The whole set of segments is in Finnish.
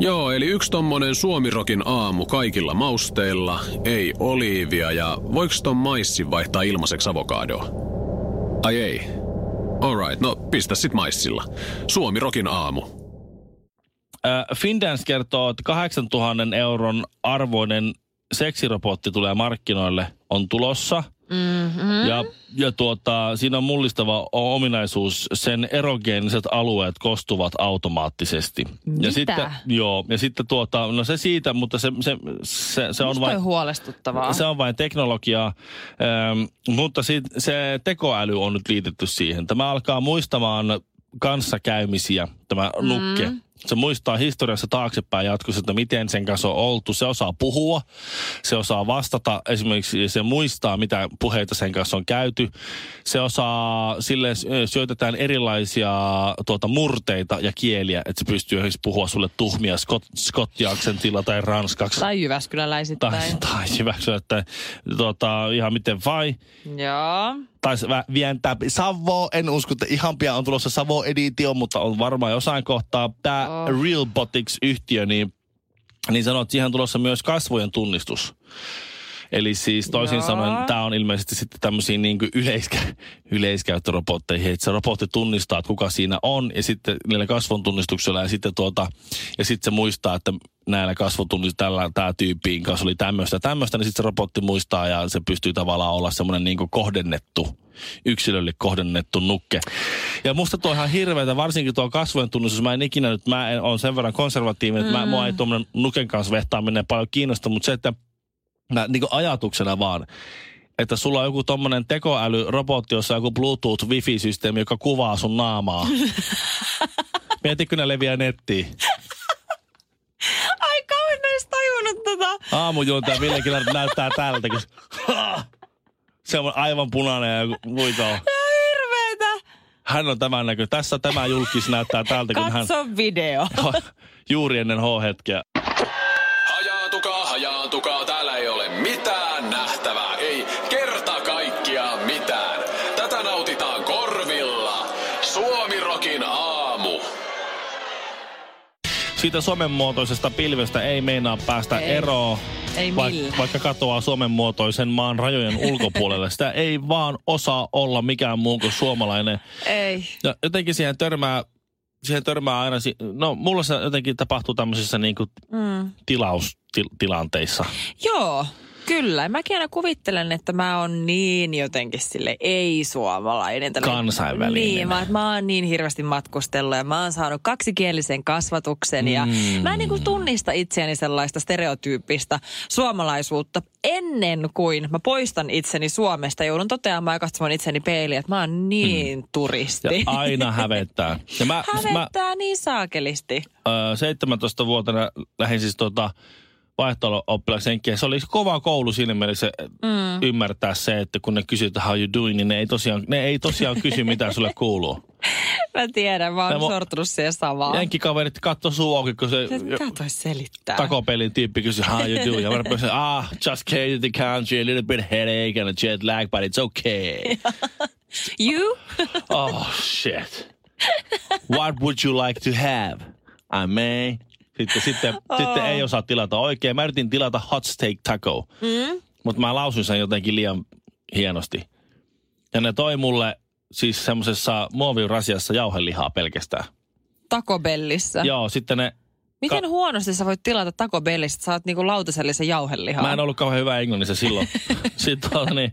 Joo, eli yksi tommonen suomirokin aamu kaikilla mausteilla, ei oliivia ja voiko ton maissi vaihtaa ilmaiseksi avokadoa? Ai ei. Alright, no pistä sit maissilla. Suomirokin aamu. Äh, Findance kertoo, että 8000 euron arvoinen seksirobotti tulee markkinoille, on tulossa. Mm-hmm. Ja, ja tuota, siinä on mullistava ominaisuus, sen erogeeniset alueet kostuvat automaattisesti. Mitä? Ja sitten, joo, ja sitten tuota, no se siitä, mutta se, se, se, se on vain... huolestuttavaa. Se on vain teknologiaa, ähm, mutta sit, se tekoäly on nyt liitetty siihen. Tämä alkaa muistamaan kanssakäymisiä, tämä nukke. Mm. Se muistaa historiassa taaksepäin jatkossa, että miten sen kanssa on oltu. Se osaa puhua, se osaa vastata. Esimerkiksi se muistaa, mitä puheita sen kanssa on käyty. Se osaa, sille syötetään erilaisia tuota, murteita ja kieliä, että se pystyy esimerkiksi puhua sulle tuhmia skot, skottiaksentilla tai ranskaksi. Tai Jyväskyläläisittäin. Tai, tai että tuota, ihan miten vai. Joo. Tai vientää Savo, en usko, että ihan pian on tulossa Savo Editio, mutta on varmaan jossain kohtaa. Tämä Oh. Realbotics-yhtiö, niin, niin sanoo, että siihen on tulossa myös kasvojen tunnistus. Eli siis toisin Joo. sanoen tämä on ilmeisesti sitten tämmöisiin niin kuin yleiskä, yleiskäyttörobotteihin, että se robotti tunnistaa, että kuka siinä on ja sitten niillä kasvon tunnistuksella ja sitten tuota, ja sitten se muistaa, että näillä kasvotunnistuksilla tämä tyyppiin kanssa oli tämmöistä tämmöistä, niin sitten se robotti muistaa ja se pystyy tavallaan olla semmoinen niin kuin kohdennettu yksilölle kohdennettu nukke. Ja musta tuo on ihan hirveätä, varsinkin tuo kasvojen tunnistus. Mä en ikinä nyt, mä en, on sen verran konservatiivinen, että mä, mua ei tuommoinen nuken kanssa vehtaaminen paljon kiinnosta, mutta se, että mä, niin kuin ajatuksena vaan, että sulla on joku tommonen tekoälyrobotti, jossa on joku Bluetooth Wi-Fi-systeemi, joka kuvaa sun naamaa. Mietitkö ne leviää nettiin? Ai kauan en edes tajunnut tota. Aamujuontaja Ville näyttää tältä, kun se on aivan punainen ja huito. Hirveetä. Hän on tämän näkö. Tässä tämä julkis näyttää tältä, kun hän Katso video. juuri ennen H-hetkeä. Siitä Suomen muotoisesta pilvestä ei meinaa päästä Ei. eroon. Ei millään. vaikka katoaa Suomen muotoisen maan rajojen ulkopuolelle. Sitä ei vaan osaa olla mikään muu kuin suomalainen. Ei. Ja jotenkin siihen törmää, siihen törmää aina, si- no mulla se jotenkin tapahtuu tämmöisissä niinku Mm. tilaustilanteissa. Joo, kyllä. Mäkin aina kuvittelen, että mä oon niin jotenkin sille ei-suomalainen. Kansainvälinen. Niin, mä, mä oon niin hirveästi matkustellut ja mä oon saanut kaksikielisen kasvatuksen ja Mm. mä en niin kuin tunnista itseäni sellaista stereotyyppistä suomalaisuutta ennen kuin mä poistan itseni Suomesta. Joudun toteamaan ja katsomaan itseni peiliin, että mä oon niin turisti. Mm. Ja aina hävettää. Ja mä, mä Hävettää niin saakelisti. ö, 17-vuotena lähdin siis tota vaihto-oppilaaksi Se oli kova koulu siinä mielessä mm. ymmärtää se, että kun ne kysyvät, how you doing, niin ne ei tosiaan, ne ei tosiaan kysy, mitä sulle kuuluu. Mä tiedän, mä oon sortunut siihen samaan. Jenkkikaverit katso suu auki, kun se Mitä toi selittää? takopelin tyyppi kysyi, how you doing? Ja mä rupesin, ah, just came to the country, a little bit headache and a jet lag, but it's okay. You? oh, shit. What would you like to have? I may. Sitten, sitten, oh. sitten ei osaa tilata oikein. Mä yritin tilata hot steak taco, mm. mutta mä lausuin sen jotenkin liian hienosti. Ja ne toi mulle siis semmoisessa muovirasiassa jauhelihaa pelkästään. Taco Bellissä. Joo, sitten ne Miten Ka- huonosti sä voit tilata Taco Bellistä, että saat niinku lautasellisen jauhelihaa? Mä en ollut kauhean hyvä englannissa silloin. Sitten tuota, niin,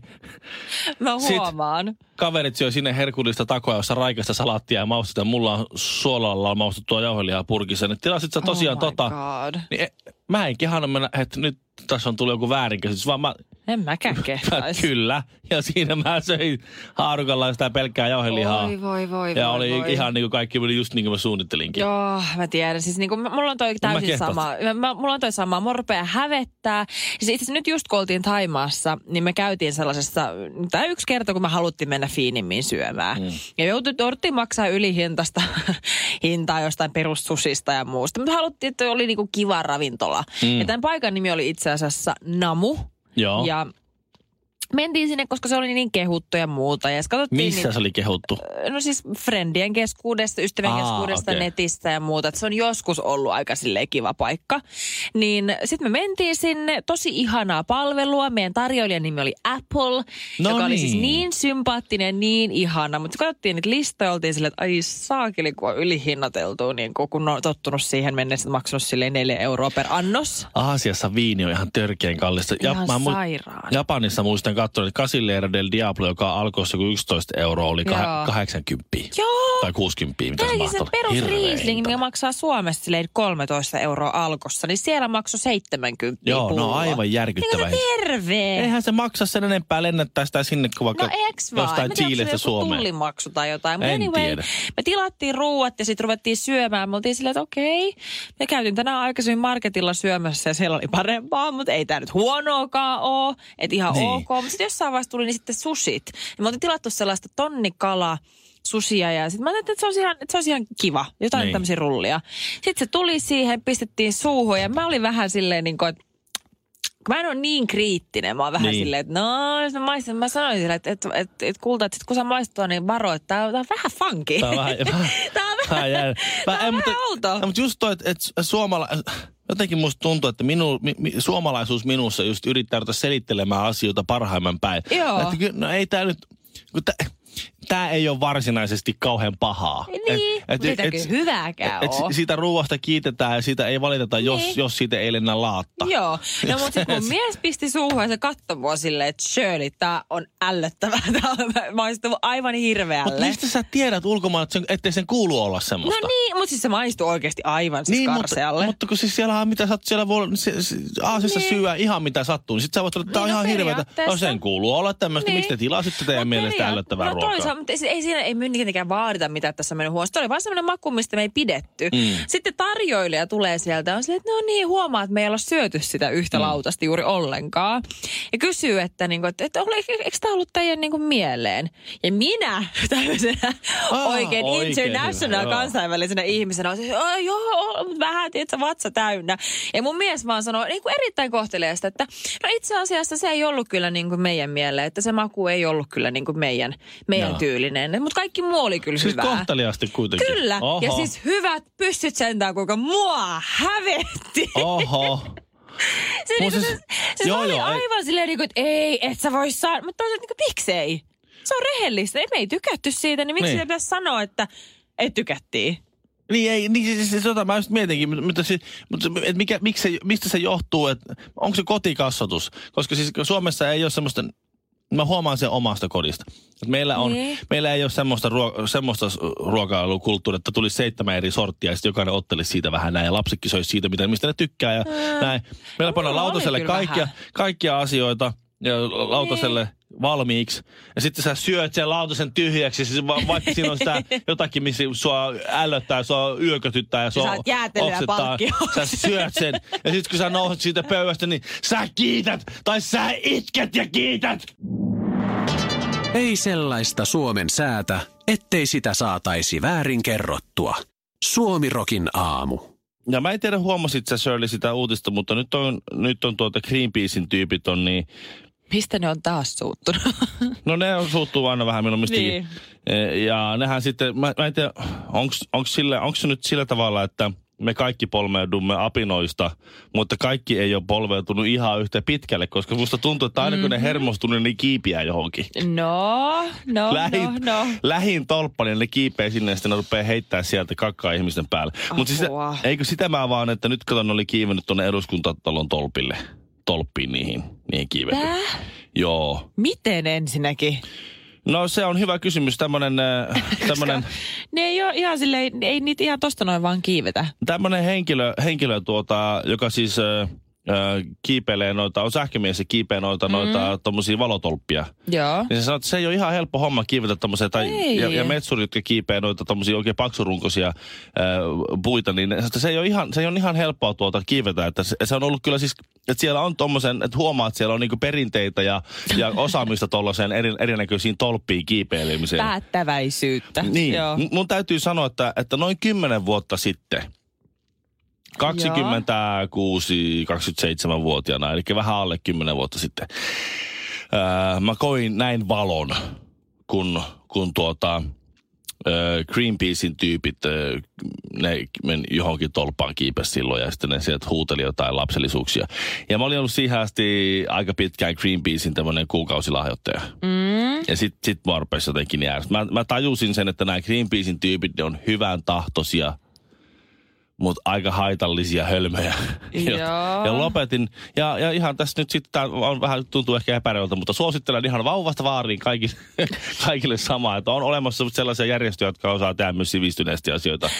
Mä Sit- huomaan. kaverit syö sinne herkullista takoa, jossa raikasta salattia ja maustetta. Mulla on suolalla maustettua jauhelihaa purkissa. Niin tilasit sä tosiaan oh tota. God. Niin e, mä en kehannut mennä, että nyt tässä on tullut joku väärinkäsitys, vaan mä, En mäkään mä kehtaisi. kyllä. Ja siinä mä söin haarukalla sitä pelkkää jauhelihaa. Voi, voi, voi, ja voi, oli voi. ihan niin kuin kaikki meni just niin kuin mä suunnittelinkin. Joo, mä tiedän. Siis niinku, mä- mulla on toi täysin kehtasin. sama. Mä, mä, mulla on toi sama. Mua rupeaa hävettää. Siis itse nyt just kun oltiin Taimaassa, niin me käytiin sellaisessa, tämä yksi kerta, kun me haluttiin mennä fiinimmin syömään. Mm. Ja jouduttiin maksaa ylihintasta hintaa jostain perussusista ja muusta. Mutta haluttiin, että oli niinku kiva ravintola. Mm. Ja tämän paikan nimi oli itse asiassa Namu. Joo. Ja mentiin sinne, koska se oli niin kehuttu ja muuta. Ja katsottiin Missä niitä- se oli kehuttu? No siis friendien keskuudesta, ystävien Aa, keskuudesta, okei. netistä ja muuta. Et se on joskus ollut aika silleen kiva paikka. Niin sitten me mentiin sinne, tosi ihanaa palvelua. Meidän tarjoilijan nimi oli Apple, No joka oli siis niin. niin sympaattinen, niin ihana. Mutta katsottiin niitä listoja, oltiin silleen, että ai saakeli, kun on ylihinnateltu, niin kun, on tottunut siihen mennessä, maksanut silleen neljä euroa per annos. Aasiassa viini on ihan törkeän kallista. Ihan mu- sairaan. Japanissa muistan katsoa, että Casillera del Diablo, joka alkoi joku 11 euroa, oli Joo. kah- 80. Joo. Tai 60, mitä se Tämäkin mahtoi se perus Riesling, mikä maksaa Suomessa silleen 13 euroa alkossa, niin siellä maksoi 70 Joo, no pullo. aivan järkyttävä. Se terve? Eihän se maksa sen enempää lennättää sitä sinne kuin vaikka No eks vaan? jostain Chiilestä se Suomeen. tullimaksu tai jotain. En anyway, tiedä. me tilattiin ruuat ja sitten ruvettiin syömään. Me oltiin silleen, että okei. Me käytiin tänään aikaisemmin marketilla syömässä ja siellä oli parempaa, mutta ei tämä nyt huonoakaan ole. Että ihan Niin. ok. Mutta sitten jossain vaiheessa tuli niin sitten sushit. Ja me oltiin tilattu sellaista tonnikala susia ja sitten mä ajattelin, että se olisi ihan, että se olisi ihan kiva. Jotain Niin. tämmöisiä rullia. Sitten se tuli siihen, pistettiin suuhun ja mä olin vähän silleen niin kuin, että mä en ole niin kriittinen, mä oon vähän Niin. silleen, että no, jos mä maistan, mä sanoin sille, että, että, että, että kulta, että sit kun sä maistuu, niin varo, että tää on, tää on vähän funky. Tää on vähän, tää on vähän tää on vähän outo. Mutta just toi, että, että suomala... Jotenkin musta tuntuu, että minu, mi, mi, suomalaisuus minussa just yrittää ruveta selittelemään asioita parhaimman päin. Joo. Että, no ei tää nyt... Kun tää, tää ei ole varsinaisesti kauhean pahaa. Niin, mutta ei tää kyllä hyvääkään et, et siitä ruuasta kiitetään ja siitä ei valiteta, jos, Niin. jos siitä ei lennä laatta. Joo, no mutta sitten kun mies pisti suuhun ja se katsoi mua silleen, että Shirley, tää on ällöttävää, tää on maistuu aivan Mutta hirveälle. mistä sä tiedät ulkomailla, että sen, ettei sen kuulu olla semmoista? No niin, mutta siis se maistuu oikeasti aivan siis Niin, mutta, karsealle. mutta kun siis siellä on mitä sattuu, siellä voi se, se, Aasiassa Niin. syödä ihan mitä sattuu, niin sit sä voit olla, että tää on Niin, no ihan hirveätä. No sen kuuluu olla tämmöistä, Niin. miksi te tilasitte teidän Mut mielestä ällöttävää no ruokaa? Mutta ei, ei siinä ei mitenkään vaadita mitään että tässä on mennyt huonosti. Se oli vaan semmoinen maku, mistä me ei pidetty. Mm. Sitten tarjoilija tulee sieltä on silleen, että no niin, huomaa, että me ei olla syöty sitä yhtä Mm. lautasta juuri ollenkaan. Ja kysyy, että, niin kuin, että, että eikö tämä ollut teidän niin kuin, mieleen? Ja minä tämmöisenä Aa, oikein oikein international hyvä, joo. kansainvälisenä ihmisenä on se, "Aa, joo, vähän, tiedätkö, vatsa täynnä. Ja mun mies vaan sanoi niin kuin erittäin kohteliaista, että no itse asiassa se ei ollut kyllä niin kuin meidän mieleen, että se maku ei ollut kyllä niin kuin meidän, meidän Joo. Tyylinen. Mutta kaikki muu oli kyllä Siis hyvää. kohteliaasti kuitenkin. Kyllä. Oho. Ja siis hyvät pyssyt sentään, kuinka mua hävetti. Oho. se, niinku, siis- se, se joo, oli joo, ei- aivan silleen, niinku, että ei, et sä voi saada. Mutta toisaalta niinku, miksei? Se on rehellistä. Ei, me ei tykätty siitä, niin miksi Niin. niin. pitäisi sanoa, että ei tykättiin? Niin, ei, niin siis, siis tota, mä just mietinkin, mutta, mutta, siis, mutta et mikä, miksi se, mistä se johtuu, että onko se kotikasvatus? Koska siis Suomessa ei ole semmoista, mä huomaan sen omasta kodista. Et meillä, on, Niin. meillä ei ole semmoista, ruo, semmoista ruokailukulttuuria, että tulisi seitsemän eri sorttia ja sitten jokainen ottelisi siitä vähän näin ja lapsetkin söisi siitä, mitä, mistä ne tykkää ja näin. Meillä pannaan mulla oli lautaselle kaikkia, vähän. kaikkia asioita ja lautaselle valmiiksi. Ja sitten sä syöt sen lautasen tyhjäksi, siis va- vaikka siinä on sitä jotakin, missä sua ällöttää, sua yökötyttää ja sua oksettaa. Sä syöt sen. Ja sitten kun sä nouset siitä pöydästä, niin sä kiität tai sä itket ja kiität. Ei sellaista Suomen säätä, ettei sitä saataisi väärin kerrottua. Suomirokin aamu. Ja mä en tiedä, huomasit sä Shirley sitä uutista, mutta nyt on, nyt on tuota Greenpeacein tyypit on niin, Mistä ne on taas suuttunut? no ne on- suuttuu aina vähän mistäkin. Niin. E, Ja nehän sitten, mä, mä en tiedä, onko se nyt sillä tavalla, että me kaikki polmeudumme apinoista, mutta kaikki ei ole polveutunut ihan yhtä pitkälle, koska musta tuntuu, että aina kun Mhm. ne hermostuu, niin ne kiipiää johonkin. No, no, lähin, no, no. lähin tolppa, niin ne kiipeää sinne ja sitten ne rupeaa heittää sieltä kakkaa ihmisten päälle. Mutta siis, eikö sitä mä vaan, että nyt kato, ne oli kiivennyt tuonne eduskuntatalon tolpille. Tolppiin niihin, niihin kiivetty. Tää? Joo. Miten ensinnäkin? No se on hyvä kysymys. Tämmönen, äh, tämmönen, Ne ei ole ihan silleen, ei niitä ihan tosta noin vaan kiivetä. tämmönen henkilö, henkilö tuota, joka siis äh, ö, kiipeilee noita, on sähkömies ja kiipeää noita, mm. noita tommosia valotolppia. Joo. Niin se sanoo, että se ei ole ihan helppo homma kiivetä tommosia, tai, Ei. ja, ja metsurit, jotka kiipeää noita tommosia oikein paksurunkoisia ö, puita, niin että se ei ole ihan, se ei ole ihan helppoa tuota kiivetä. Että se, se, on ollut kyllä siis, että siellä on tommosen, että huomaa, että siellä on niinku perinteitä ja, ja osaamista tollaiseen eri, erinäköisiin tolppiin kiipeilemiseen. Päättäväisyyttä. Niin, Joo. M- mun täytyy sanoa, että, että noin kymmenen vuotta sitten, 26-27-vuotiaana, eli vähän alle 10 vuotta sitten, ää, mä koin näin valon, kun, kun tuota, ää, Greenpeacein tyypit, ää, ne meni johonkin tolppaan kiipesi silloin ja sitten ne sieltä huuteli jotain lapsellisuuksia. Ja mä olin ollut siihen asti aika pitkään Greenpeacein tämmöinen kuukausilahjoittaja. Mm. Ja sit, sit rupesi jotenkin jäädä. Mä, mä tajusin sen, että nämä Greenpeacein tyypit, ne on hyvän tahtoisia, mutta aika haitallisia hölmöjä. Joo. ja lopetin. Ja, ja ihan tässä nyt sitten on vähän, tuntuu ehkä epäreilta, mutta suosittelen ihan vauvasta vaariin kaikille, kaikille samaa. Että on olemassa sellaisia järjestöjä, jotka osaa tehdä myös sivistyneesti asioita.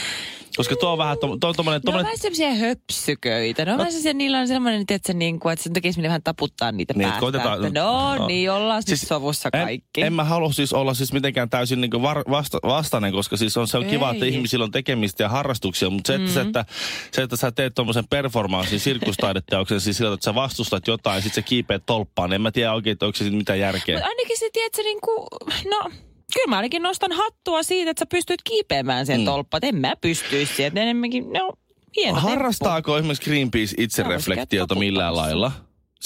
Koska tuo on vähän, tuo, tuo on tommonen, Ne on tommonen vähän semmoisia höpsyköitä. Ne on vähän semmoisia, niillä on semmoinen, että, niin kuin, että sen tekisi vähän taputtaa niitä Niin, päästä. koitetaan- että no, no. niin, ollaan siis, Siis sovussa en, kaikki. en mä halua siis olla siis mitenkään täysin niin var, vasta, vastainen, koska siis on se on kiva, että Ei. ihmisillä on tekemistä ja harrastuksia, mutta se, että, mm. se, että, se, että sä teet tuommoisen performanssin sirkustaideteoksen siis sillä, että sä vastustat jotain ja sitten sä kiipeät tolppaan, niin en mä tiedä oikein, että onko se mitään järkeä. Mutta ainakin se, tiedätkö, niin kuin, no, kyllä mä ainakin nostan hattua siitä, että sä pystyt kiipeämään sen mm. tolppaan. En mä pystyisi sieltä enemmänkin, no, hieno Harrastaako esimerkiksi Greenpeace itsereflektiota millään lailla?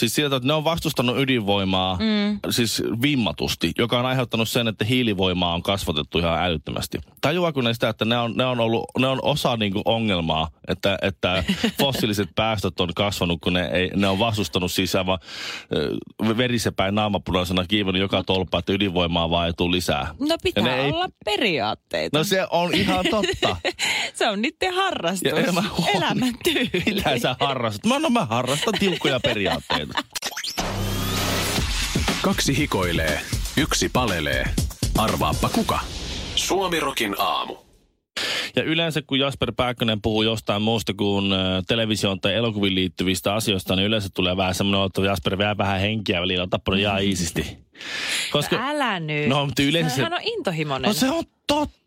Siis sieltä, että ne on vastustanut ydinvoimaa mm. siis vimmatusti, joka on aiheuttanut sen, että hiilivoimaa on kasvatettu ihan älyttömästi. Tajuaako ne sitä, että ne on, ne on, ollut, ne on osa niinku ongelmaa, että, että fossiiliset päästöt on kasvanut, kun ne, ei, ne on vastustanut siis aivan verisepäin naamapunaisena kiivennyt joka tolppa, että ydinvoimaa vaan ei tule lisää. No pitää Ja ne ei- olla periaatteita. No se on ihan totta. se on niiden harrastus, Ja mä elämäntyyli. Mitä sä harrastat? Mä, no, mä harrastan tiukkoja periaatteita. Kaksi hikoilee, yksi palelee. Arvaappa kuka? Suomirokin aamu. Ja yleensä kun Jasper Pääkkönen puhuu jostain muusta kuin äh, televisioon tai elokuviin liittyvistä asioista, niin yleensä tulee vähän semmoinen, että Jasper vielä vähän henkiä välillä on tappanut ihan iisisti. Koska, Älä nyt. No, mutta yleensä se- Hän on intohimoinen. no se on totta,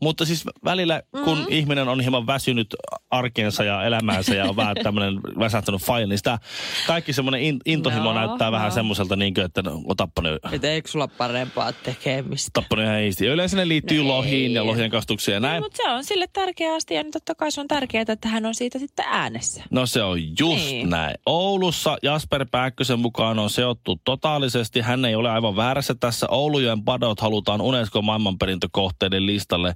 mutta siis välillä kun mm. ihminen on hieman väsynyt arkeensa ja elämäänsä ja on vähän tämmöinen väsähtänyt fail, niin sitä kaikki semmoinen in, intohimo No, näyttää vähän no. semmoiselta, niin kuin, että no, on tappanut Että eikö sulla parempaa tekemistä? tappanut ihan. Ja yleensä ne liittyy No lohiin ei. ja lohien kastukseen ja näin. Mutta se on sille tärkeä asia, niin totta kai se on tärkeää, että hän on siitä sitten äänessä. No se on just niin. Näin. Oulussa Jasper Pääkkösen mukaan on seottu totaalisesti. Hän ei ole aivan väärässä tässä. Oulujen padot halutaan Unesco maailmanperintökohteiden listalle.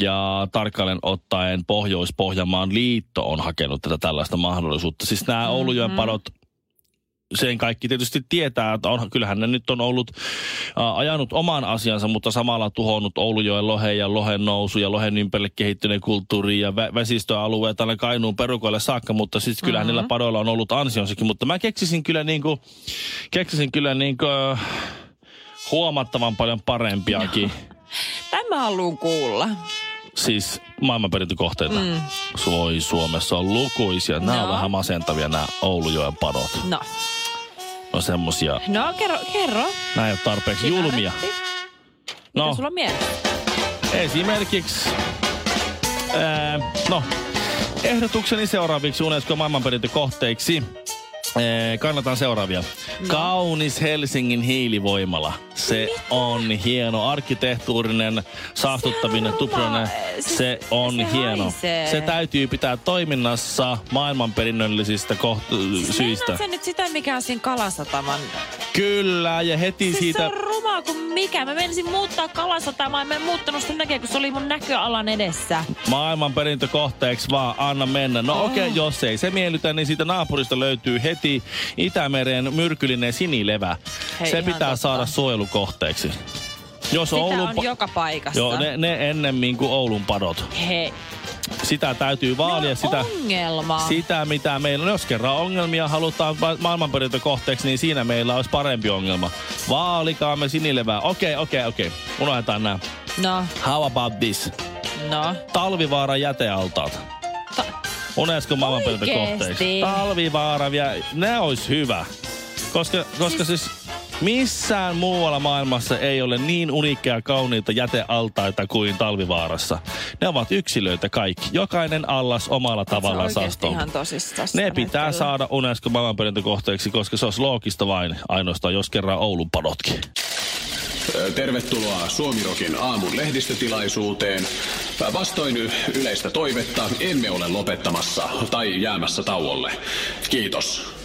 Ja tarkalleen ottaen Pohjois-Pohjanmaan liitto on hakenut tätä tällaista mahdollisuutta. Siis nämä mm-hmm. Oulujen padot sen kaikki tietysti tietää, että on, kyllähän ne nyt on ollut ä, ajanut oman asiansa, mutta samalla tuhonnut Oulujoen lohen ja lohen nousu ja lohen ympärille kehittyneen kulttuuri ja vä- vesistöalueet aina Kainuun perukoille saakka, mutta siis kyllähän mm-hmm. niillä padoilla on ollut ansionsakin, mutta mä keksisin kyllä niinku, keksisin kyllä niinku äh, huomattavan paljon parempiakin. Tämän mä haluan kuulla. Siis maailmanperintökohteita. Mm. Voi Suomessa on lukuisia. Nämä no. on No. vähän masentavia nämä Oulujoen padot. No, On semmosia, no kerro, kerro. nämä ei ole tarpeeksi julmia. Mitä No, sulla on mielessä? esimerkiksi, ää, no, ehdotukseni seuraaviksi Unesco maailmanperintökohteiksi. Ee, kannatan seuraavia. No. Kaunis Helsingin hiilivoimala. Se on hieno. Arkkitehtuurinen, saastuttavinen, tuplainen. Siis Se on se hieno. haisee. Se täytyy pitää toiminnassa maailmanperinnöllisistä koht- syistä. Meinaat sä nyt sitä, mikä on siinä Kalasataman? Kyllä, ja heti Siis siitä... se on ruma kuin mikä. Mä menisin muuttaa Kalasatamaa. Mä en muuttanut sitä näkee, kun se oli mun näköalan edessä. maailmanperintökohteeksi vaan anna mennä. No okei, okay, jos ei se miellytä, niin siitä naapurista löytyy heti Itämeren myrkyllinen sinilevä. Hei, se pitää totta. saada suojelukohteeksi. Jos Sitä Oulun on pa- joka paikassa. Joo, ne, ne ennemmin kuin Oulun padot. Hei, Sitä täytyy vaalia, no, sitä, ongelma. sitä mitä meillä on. Jos kerran ongelmia halutaan ma- maailmanperintökohteeksi, niin siinä meillä olisi parempi ongelma. Vaalikaamme sinilevää. Okei, okei, okei. Unohdetaan nämä. No, How about this? no. Talvivaaran jätealtaat. Ta- Unesco maailmanperintökohteeksi. Talvivaara vielä, ne olisi hyvä. Koska, koska siis... Missään muualla maailmassa ei ole niin uniikkeja kauniita jätealtaita kuin Talvivaarassa. Ne ovat yksilöitä kaikki. Jokainen allas omalla tavallaan tosissaan Ne pitää hetkellä. saada Unesco maailmanperintökohteeksi, koska se olisi loogista vain ainoastaan, jos kerran Oulun padotkin. Tervetuloa Suomirokin aamun lehdistötilaisuuteen. Vastoin yleistä toivetta emme ole lopettamassa tai jäämässä tauolle. Kiitos.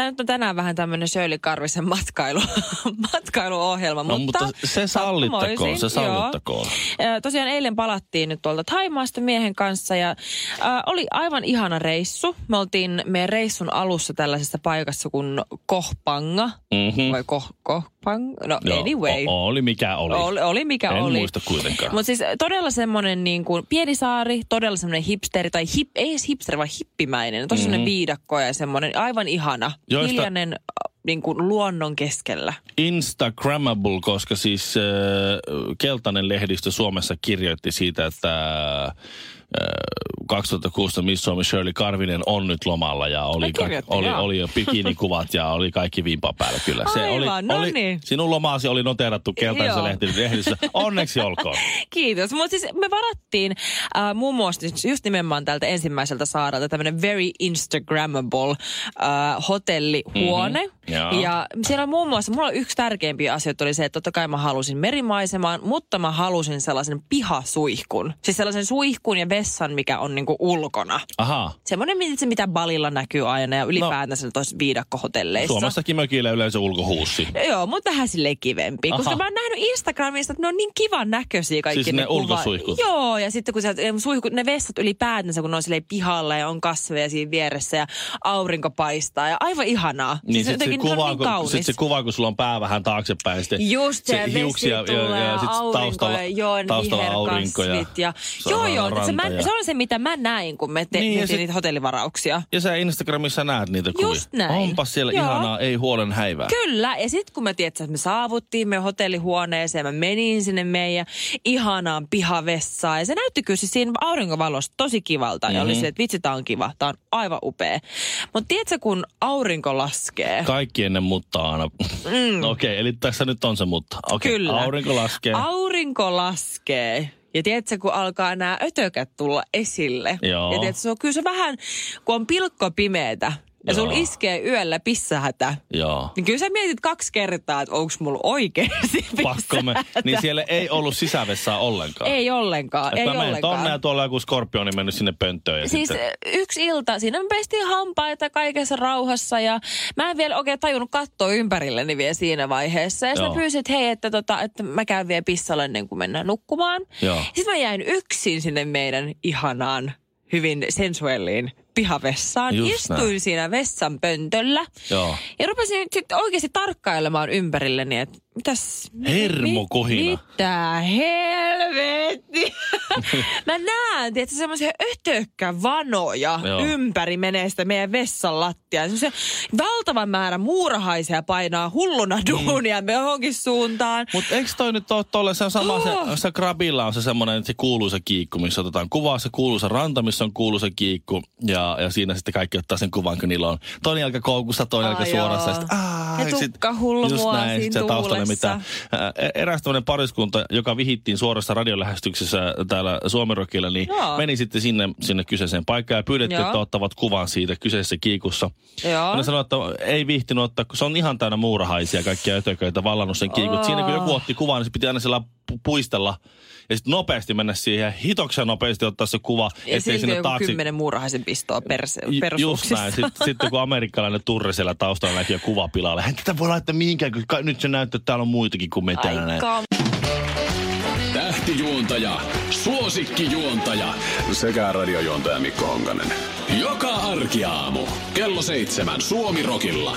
Tämä nyt on tänään vähän tämmöinen Shirley Karvisen matkailu, matkailuohjelma. No, mutta se sallittakoon, se sallittakoon. Joo. Tosiaan eilen palattiin nyt tuolta Taimaasta miehen kanssa ja äh, oli aivan ihana reissu. Me oltiin meidän reissun alussa tällaisessa paikassa kuin Kohpanga. Mhm. Vai Koh, Kohpang? No Joo, anyway. o- oli mikä oli. Oli, oli mikä en oli. muista kuitenkaan. Mutta siis todella semmoinen niin kuin pieni saari, todella semmoinen hipsteri, tai hip, ei edes hipsteri, vaan hippimäinen. Tosi mm-hmm. viidakko ja semmoinen aivan ihana. Joista- hiljainen äh, niin kuin luonnon keskellä. Instagrammable, koska siis äh, keltainen lehdistö Suomessa kirjoitti siitä, että äh, 2016 Miss Suomi Shirley Karvinen on nyt lomalla ja oli, kirjoitti, oli, joo. oli jo bikinikuvat ja oli kaikki vimpa päällä kyllä. oli, Aivan, no oli, niin. Sinun lomaasi oli noterattu keltaisessa lehdissä. Onneksi olkoon. Kiitos. Mutta siis me varattiin äh, muun muassa just nimenomaan tältä ensimmäiseltä saarelta tämmöinen very Instagrammable äh, hotellihuone. Mhm, joo. Ja siellä on muun muassa, mulla yksi tärkeimpiä asioita oli se, että totta kai mä halusin merimaisemaan, mutta mä halusin sellaisen pihasuihkun. Siis sellaisen suihkun ja vessan, mikä on niinku ulkona. Aha. Semmoinen, mitä- mitä balilla näkyy aina ja ylipäätänsä no, tuossa viidakkohotelleissa. Suomessakin mökillä yleensä ulkohuussi. Joo, mutta vähän silleen kivempi. Aha. Koska mä oon nähnyt Instagramista, että ne on niin kivan näköisiä kaikki Siis ne kuva- ulkosuihkut? Joo, ja sitten kun sieltä, ne suihkut, ne vessat ylipäätänsä, kun ne on silleen pihalla ja on kasveja siinä vieressä ja aurinko paistaa ja aivan ihanaa. Niin siis sit se, se kuva, niin kun, sit se kuva, kun sulla on pää vähän taaksepäin. ja Sitten Just se, vesi hiuksia tulee ja, sit aurinko taustalla, ja joo, taustalla aurinko ja, ja, se joo, joo, se, mä, ja- se on se, mitä mä näin, kun me te, Niin, niitä hotellivarauksia. Ja sä Instagramissa näet niitä kuvia. Just näin. Onpas siellä Joo. ihanaa, ei huolen häivää. Kyllä, ja sitten kun me tiedätkö, että me saavuttiin meidän hotellihuoneeseen, mä menin sinne meidän ihanaan pihavessaan. Ja se näytti kyllä siis siinä aurinkovalossa tosi kivalta. Mm-hmm. Ja oli Mhm. se, että vitsi, tää on kiva, tää on aivan upea. Mutta tiedätkö, kun aurinko laskee, Kaikki ennen mutta aina. Mm. Okei, okay, eli tässä nyt on se mutta. Okei, Kyllä. aurinko laskee. aurinko laskee. Ja tiedätkö, kun alkaa nämä ötökät tulla esille. Joo. Ja tiedätkö, se on kyllä se vähän, kun on pilkko pimeetä. Ja sulla Joo. iskee yöllä pissähätä. Joo. Niin kyllä sä mietit kaksi kertaa, että onko mulla oikeasti Pakko me. Niin siellä ei ollut sisävessaa ollenkaan. Ei ollenkaan, Et ei mä menen ollenkaan. tonne ja tuolla joku skorpioni mennyt sinne pönttöön. Ja Siis sitten... eh, yksi ilta, siinä me pestiin hampaita kaikessa rauhassa ja mä en vielä oikein tajunnut katsoa ympärilleni vielä siinä vaiheessa. Ja sitten mä että hei, että, tota, että mä käyn vielä pissalla ennen kuin mennään nukkumaan. Joo. Sitten mä jäin yksin sinne meidän ihanaan, hyvin sensuelliin pihavessaan. Just Istuin näin. siinä vessan pöntöllä. Joo. Ja rupesin nyt sitten oikeasti tarkkailemaan ympärilleni, että mitäs... Hermokuhina. Mitä helvetti? Mä näen, tiedätkö, semmoisia ötökkävanoja Joo. ympäri menee sitä meidän vessan lattia. Semmoisia valtavan määrä muurahaisia painaa hulluna Mm. duunia me johonkin suuntaan. Mutta eikö toi nyt ole tolle, se on sama, Oh. se, se Grabilla on se semmoinen se kuuluisa kiikku, missä otetaan kuvaa, se kuuluisa ranta, missä on kuuluisa kiikku, ja, ja siinä sitten kaikki ottaa sen kuvan, kun niillä on toinen jalka koukussa, toinen jalka suorassa, ja sitten, aah, Ja sit- tukka hulmua just näin, siinä tuulessa. mitään. Ää, Eräs tämmöinen pariskunta, joka vihittiin suorassa radiolähestyksessä täällä Suomirokilla, niin Joo. meni sitten sinne, sinne kyseiseen paikkaan ja pyydettiin, Joo. että ottavat kuvan siitä kyseisessä kiikussa. Joo. Ja ne sanoi, että ei viihtinyt ottaa, kun se on ihan täynnä muurahaisia kaikkia ötököitä, vallannut sen kiikut. Siinä kun joku otti kuvan, niin se piti aina siellä pu- puistella ja sitten nopeasti mennä siihen hitoksen nopeasti ottaa se kuva, Ja silti joku kymmenen muurahaisen pistoa perse, Ju- Just näin. Sitten, sitten kun amerikkalainen turre siellä taustalla näki jo kuvapilalle. Hän tätä voi laittaa mihinkään, kun nyt se näyttää, että täällä on muitakin kuin me täällä. näin. Tähtijuontaja, suosikkijuontaja sekä radiojuontaja Mikko Honkanen. Joka arkiaamu kello seitsemän Suomi-rokilla.